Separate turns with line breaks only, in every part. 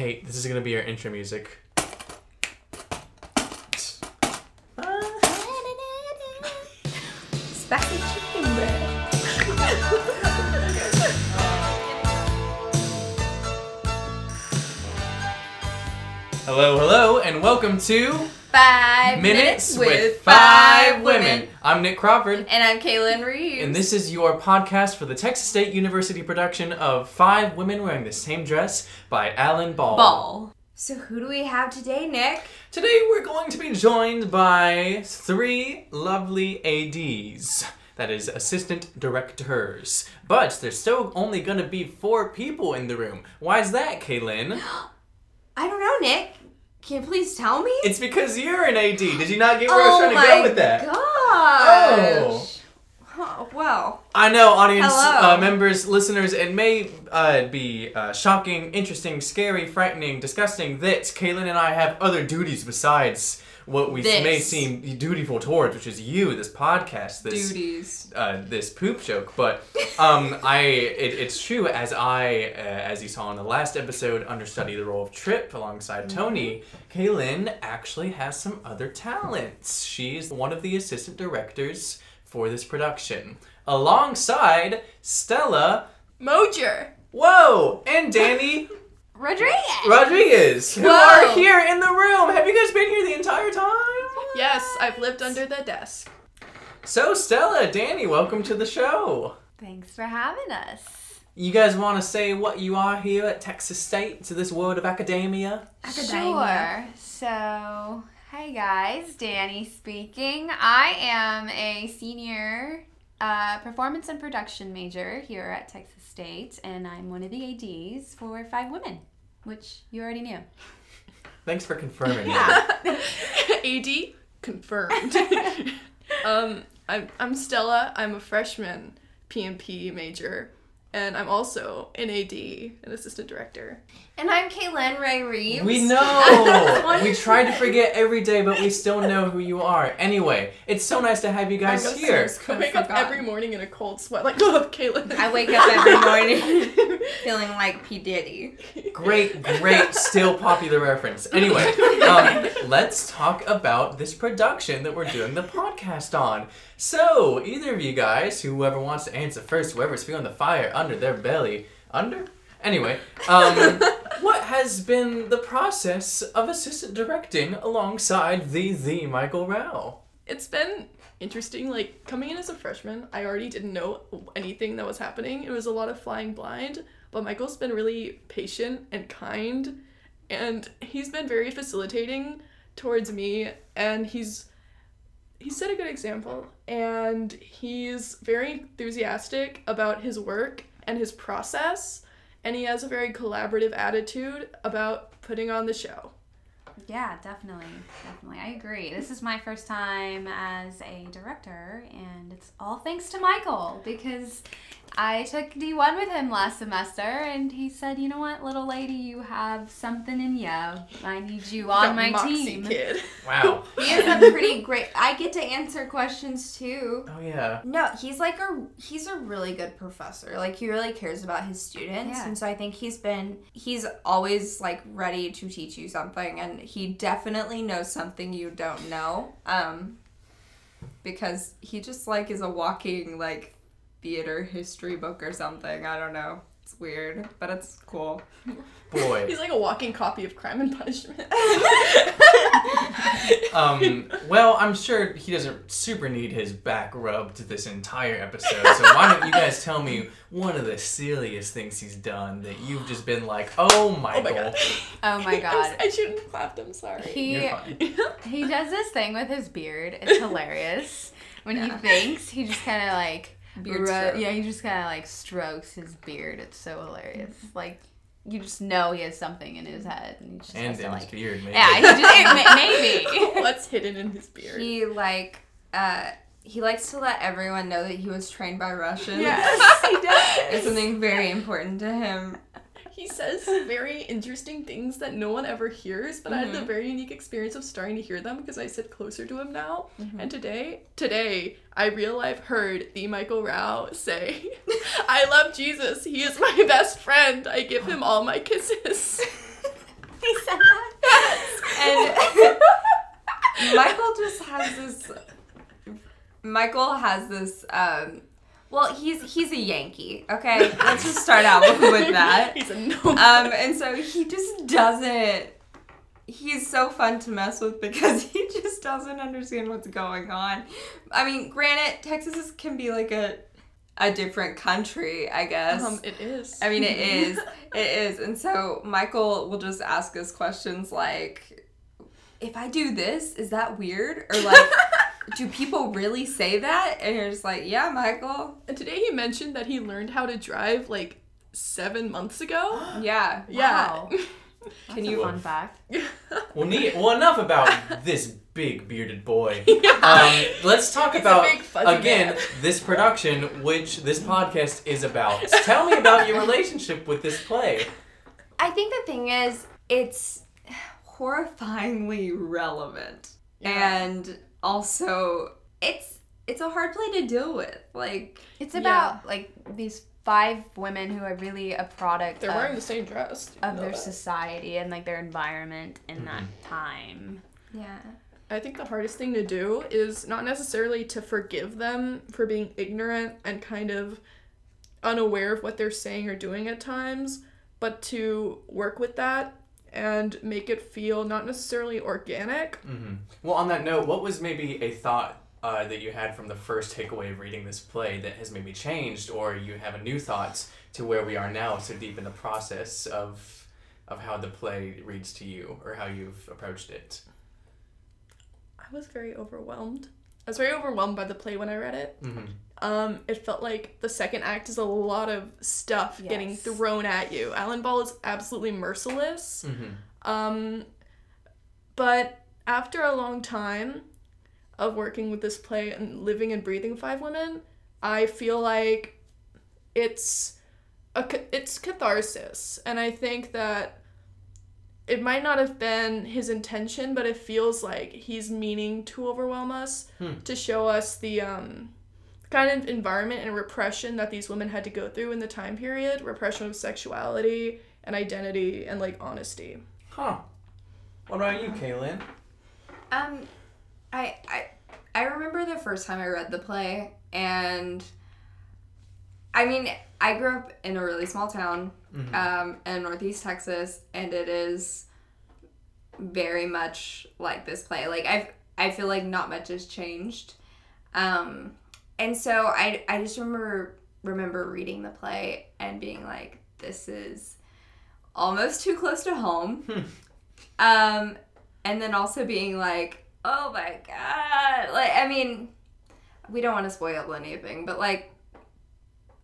Okay, this is gonna be our intro music. Hello, hello, and welcome to
Five
Minutes with Five Women. I'm Nik Crawford,
And I'm Kalynn Reeves.
and this is your podcast for the Texas State University production of Five Women Wearing the Same Dress by Alan Ball.
Ball. So who do we have today, Nik?
Today we're going to be joined by three lovely ADs. That is, assistant directors. But there's still only gonna be four people in the room. Why is that, Kalynn?
I don't know, Nik. Can you please tell me?
It's because you're an AD. Did you not get where I was trying to go with that?
Oh my gosh. Oh, well.
I know, audience
Hello.
uh, members, listeners, it may uh, be uh, shocking, interesting, scary, frightening, disgusting that Kalynn and I have other duties besides what we
This.
may seem dutiful towards, which is you, this podcast, this
Duties.
uh, this poop joke. But um, I, it, it's true as I, uh, as you saw in the last episode, understudy the role of Trip alongside Tony. Kalynn actually has some other talents. She's one of the assistant directors for this production, alongside Stella.
Moger.
Whoa, and Dani
Rodriguez.
Rodriguez, who
Whoa.
are here in the room. Have you guys been here the entire time?
Yes, I've lived under the desk.
So, Stella, Dani, welcome to the show.
Thanks for having us.
You guys want to say what you are here at Texas State to this world of academia?
Academia.
Sure. So, hi guys, Dani speaking. I am a senior uh, performance and production major here at Texas State, and I'm one of the ADs for Five Women, which you already knew.
Thanks for confirming that.
AD confirmed. um, I'm I'm Stella. I'm a freshman PMP major, and I'm also an AD, an assistant director.
And I'm Kalynn Ray Reeves.
We know! we try to forget every day, but we still know who you are. Anyway, it's so nice to have you guys
I'm
here.
I wake up every morning in a cold sweat, like, oh, Caitlin.
I wake up every morning feeling like P. Diddy.
Great, great, still popular reference. Anyway, um, let's talk about this production that we're doing the podcast on. So, either of you guys, whoever wants to answer first, whoever's feeling the fire under their belly, under? Anyway, um, what has been the process of assistant directing alongside the the Michael Rao?
it's been interesting. Like coming in as a freshman, I already didn't know anything that was happening. It was a lot of flying blind, but Michael's been really patient and kind, and he's been very facilitating towards me, and he's he set a good example, and he's very enthusiastic about his work and his process, and he has a very collaborative attitude about putting on the show.
Yeah, definitely. Definitely. I agree. This is my first time as a director, and it's all thanks to Michael because I took D1 with him last semester, and he said, You know what, little lady, you have something in you. I need you on
Got
my
Moxie
team.
kid.
Wow.
He is a pretty great. I get to answer questions too.
Oh, yeah.
No, he's like a he's a really good professor. Like he really cares about his students,
Yeah.
and so I think he's been he's always like ready to teach you something, and he definitely knows something you don't know. Um, because he just like is a walking like theater history book or something. I don't know. It's weird, but it's cool.
Boy.
He's like a walking copy of Crime and Punishment.
Um, well, I'm sure he doesn't super need his back rubbed this entire episode. So why don't you guys tell me one of the silliest things he's done that you've just been like, oh Michael.
Oh my god.
Oh my
I'm
god.
s- I shouldn't have clapped. I'm sorry.
He
You're fine.
he does this thing with his beard. It's hilarious. When
Yeah.
he thinks, he just kind of like
Beard
ru-
stroke.
yeah, he just kind of like strokes his beard. It's so hilarious. Like you just know he has something in his head, and he just
And
has to
in
like
his beard, maybe.
yeah, he just it, maybe.
What's hidden in his beard?
He like uh he likes to let everyone know that he was trained by Russians.
yes, he does.
It's something very important to him
he says very interesting things that no one ever hears, but mm-hmm. I had the mm-hmm. very unique experience of starting to hear them because I sit closer to him now. Mm-hmm. And today, today, I real life heard the Michael Rao say, I love Jesus. He is my best friend. I give him all my kisses. he said that?
and Michael just has this Michael has this um well, he's he's a Yankee. Okay, let's just start out with, that.
He's a no.
Um, and so he just doesn't. He's so fun to mess with because he just doesn't understand what's going on. I mean, granted, Texas is, can be like a a different country, I guess.
um, it is.
I mean, it is. It is. And so Michael will just ask us questions like, if I do this, is that weird? Or like, do people really say that? And you're just like, yeah, Michael.
And today he mentioned that he learned how to drive like seven months ago.
Yeah.
Yeah.
Wow.
Can you-
a fun fact?
Well, neat. Well, enough about this big bearded boy. Um, let's talk
He's
about
big
again
man.
this production, which this podcast is about. Tell me about your relationship with this play.
I think the thing is, it's horrifyingly relevant.
Yeah.
And also, it's it's a hard play to deal with. Like,
It's
Yeah.
about like these five women who are really a product
They're
of,
wearing the same dress.
Of their
that?
society and like their environment in that mm-hmm. time.
yeah.
I think the hardest thing to do is not necessarily to forgive them for being ignorant and kind of unaware of what they're saying or doing at times, but to work with that and make it feel not necessarily organic.
hmm Well, on that note, what was maybe a thought uh, that you had from the first takeaway of reading this play that has maybe changed, or you have a new thoughts to where we are now, so deep in the process of of how the play reads to you, or how you've approached it?
I was very overwhelmed. I was very overwhelmed by the play when I read it.
hmm
Um, it felt like the second act is a lot of stuff getting thrown at you. Alan Ball is absolutely merciless.
hmm
Um, but after a long time of working with this play and living and breathing Five Women, I feel like it's a it's catharsis, and I think that it might not have been his intention, but it feels like he's meaning to overwhelm us
Hmm.
to show us the um kind of environment and repression that these women had to go through in the time period repression of sexuality and identity and like honesty
Huh. What about you, Kalynn?
Um, I I I remember the first time I read the play, and I mean, I grew up in a really small town,
Mhm.
um, in Northeast Texas, and it is very much like this play. Like I I feel like not much has changed, um, and so I I just remember remember reading the play and being like, this is almost too close to home.
Hmm.
Um, and then also being like, oh my god, like I mean, we don't want to spoil anything, but like,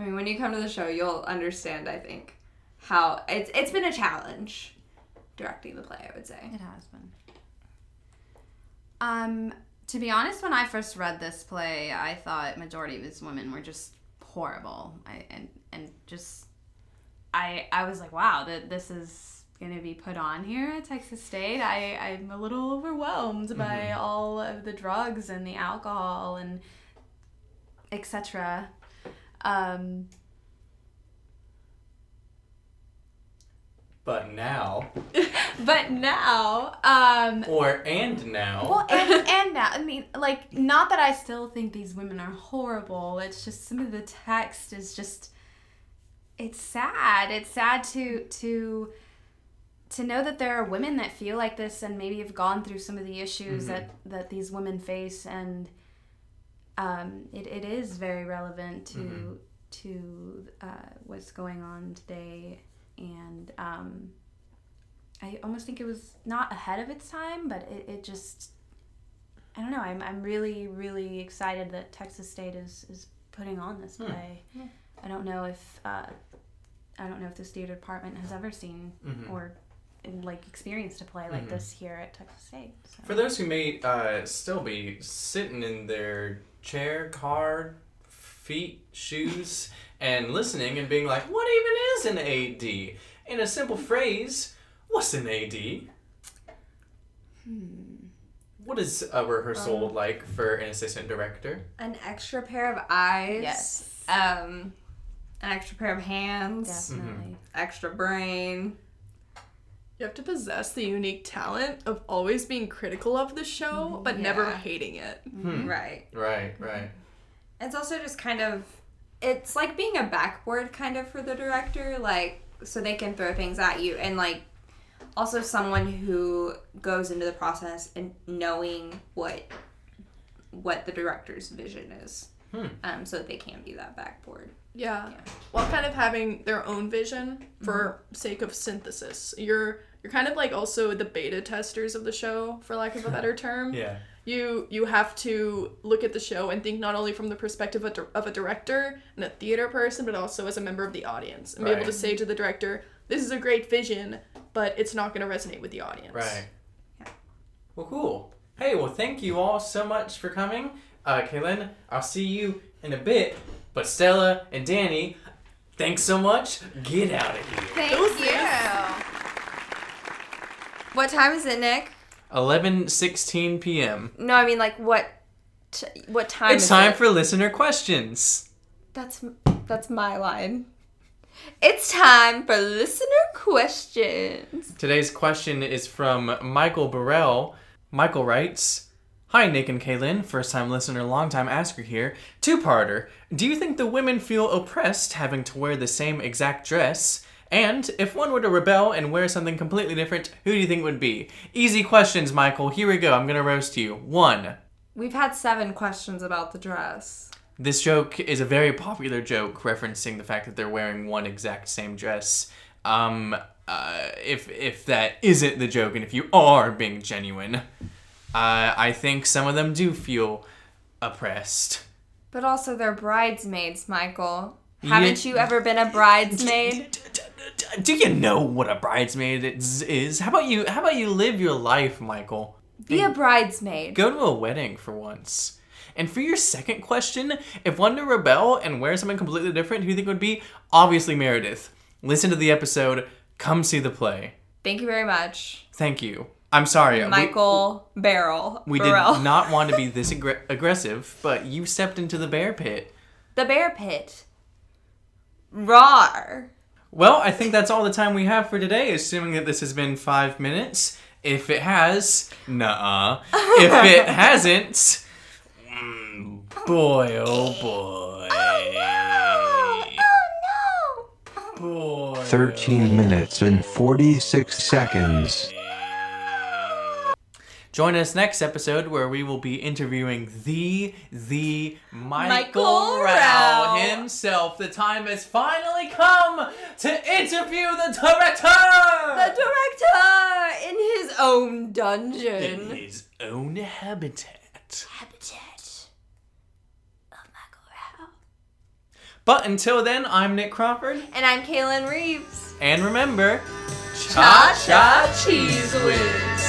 I mean, when you come to the show, you'll understand. I think how it's it's been a challenge directing the play. I would say.
It has been. Um, to be honest, when I first read this play, I thought majority of these women were just horrible. I and and just I I was like, wow, that this is gonna be put on here at Texas State. I I'm a little overwhelmed by all of the drugs and the alcohol and etc. Um,
But now,
but now, um,
or and now.
Well, and, and now, I mean, like, not that I still think these women are horrible. It's just some of the text is just, it's sad. It's sad to to to know that there are women that feel like this and maybe have gone through some of the issues
Mhm.
that that these women face, and um, it, it is very relevant to
Mhm.
to uh, what's going on today, and um, I almost think it was not ahead of its time, but it, it just I don't know. I'm, I'm really really excited that Texas State is is putting on this
Hmm.
play.
Yeah.
I don't know if uh, I don't know if this theater department has ever seen
Mhm.
or like experience to play like
Mhm.
this here at Texas State. So.
For those who may uh, still be sitting in their chair, car, feet, shoes, and listening and being like, what even is an AD? In a simple phrase, what's an AD?
Hmm.
What is a rehearsal
Um,
like for an assistant director?
An extra pair of eyes.
Yes.
Um, an extra pair of hands.
Definitely.
Extra brain.
You have to possess the unique talent of always being critical of the show, but never hating it.
Hmm.
Right.
Right, right.
It's also just kind of it's like being a backboard kind of for the director, like so they can throw things at you and like also someone who goes into the process and knowing what what the director's vision is.
Hmm.
Um, so that they can be that backboard.
Yeah.
Yeah.
While kind of having their own vision for sake of synthesis. You're you're kind of like also the beta testers of the show, for lack of a better term.
Yeah.
You you have to look at the show and think not only from the perspective of, a- of a director and a theater person, but also as a member of the audience, and be able to say to the director, "This is a great vision, but it's not going to resonate with the audience."
Right.
Yeah.
Well, cool. Hey, well, thank you all so much for coming. Uh, Kalynn, I'll see you in a bit. But Stella and Dani, thanks so much. Get out of here.
Thank
Deuces.
you.
What time is it, Nik?
11:16 p.m.
No, I mean like what t- what time
It's time
it?
for listener questions.
That's that's my line. It's time for listener questions.
Today's question is from Michael Burrell. Michael writes, Hi, Nik and Kalynn. First time listener, long time asker here. Two parter. Do you think the women feel oppressed having to wear the same exact dress? And if one were to rebel and wear something completely different, who do you think it would be? Easy questions, Michael. Here we go. I'm going to roast you. One.
We've had seven questions about the dress.
This joke is a very popular joke referencing the fact that they're wearing one exact same dress. Um, uh, if if that isn't the joke, and if you are being genuine, uh, I think some of them do feel oppressed.
But also they're bridesmaids, Michael. Haven't you ever been a bridesmaid?
Do you know what a bridesmaid is? is? How about you? How about you live your life, Michael?
Be a bridesmaid.
Go to a wedding for once. And for your second question, if one to rebel and wear something completely different, who do you think would be? Obviously Meredith. Listen to the episode. Come see the play.
Thank you very much,
Thank you. I'm sorry. we-
Michael Barrel.
We,
Burrell.
did not want to be this aggr- aggressive, but you stepped into the bear pit.
The bear pit. Rawr.
Well, I think that's all the time we have for today, assuming that this has been five minutes. If it has, nuh-uh. If it hasn't, mm, boy, oh boy.
Oh no!
Boy.
13 minutes and 46 seconds.
Join us next episode where we will be interviewing the the Michael,
Michael
Rao
Rao.
himself. The time has finally come to interview the director.
The director in his own dungeon.
in his own habitat.
Habitat of Michael Rao.
But until then, I'm Nik Crawford,
And I'm Kalynn Reeves.
and remember,
Cha cha cheese whiz.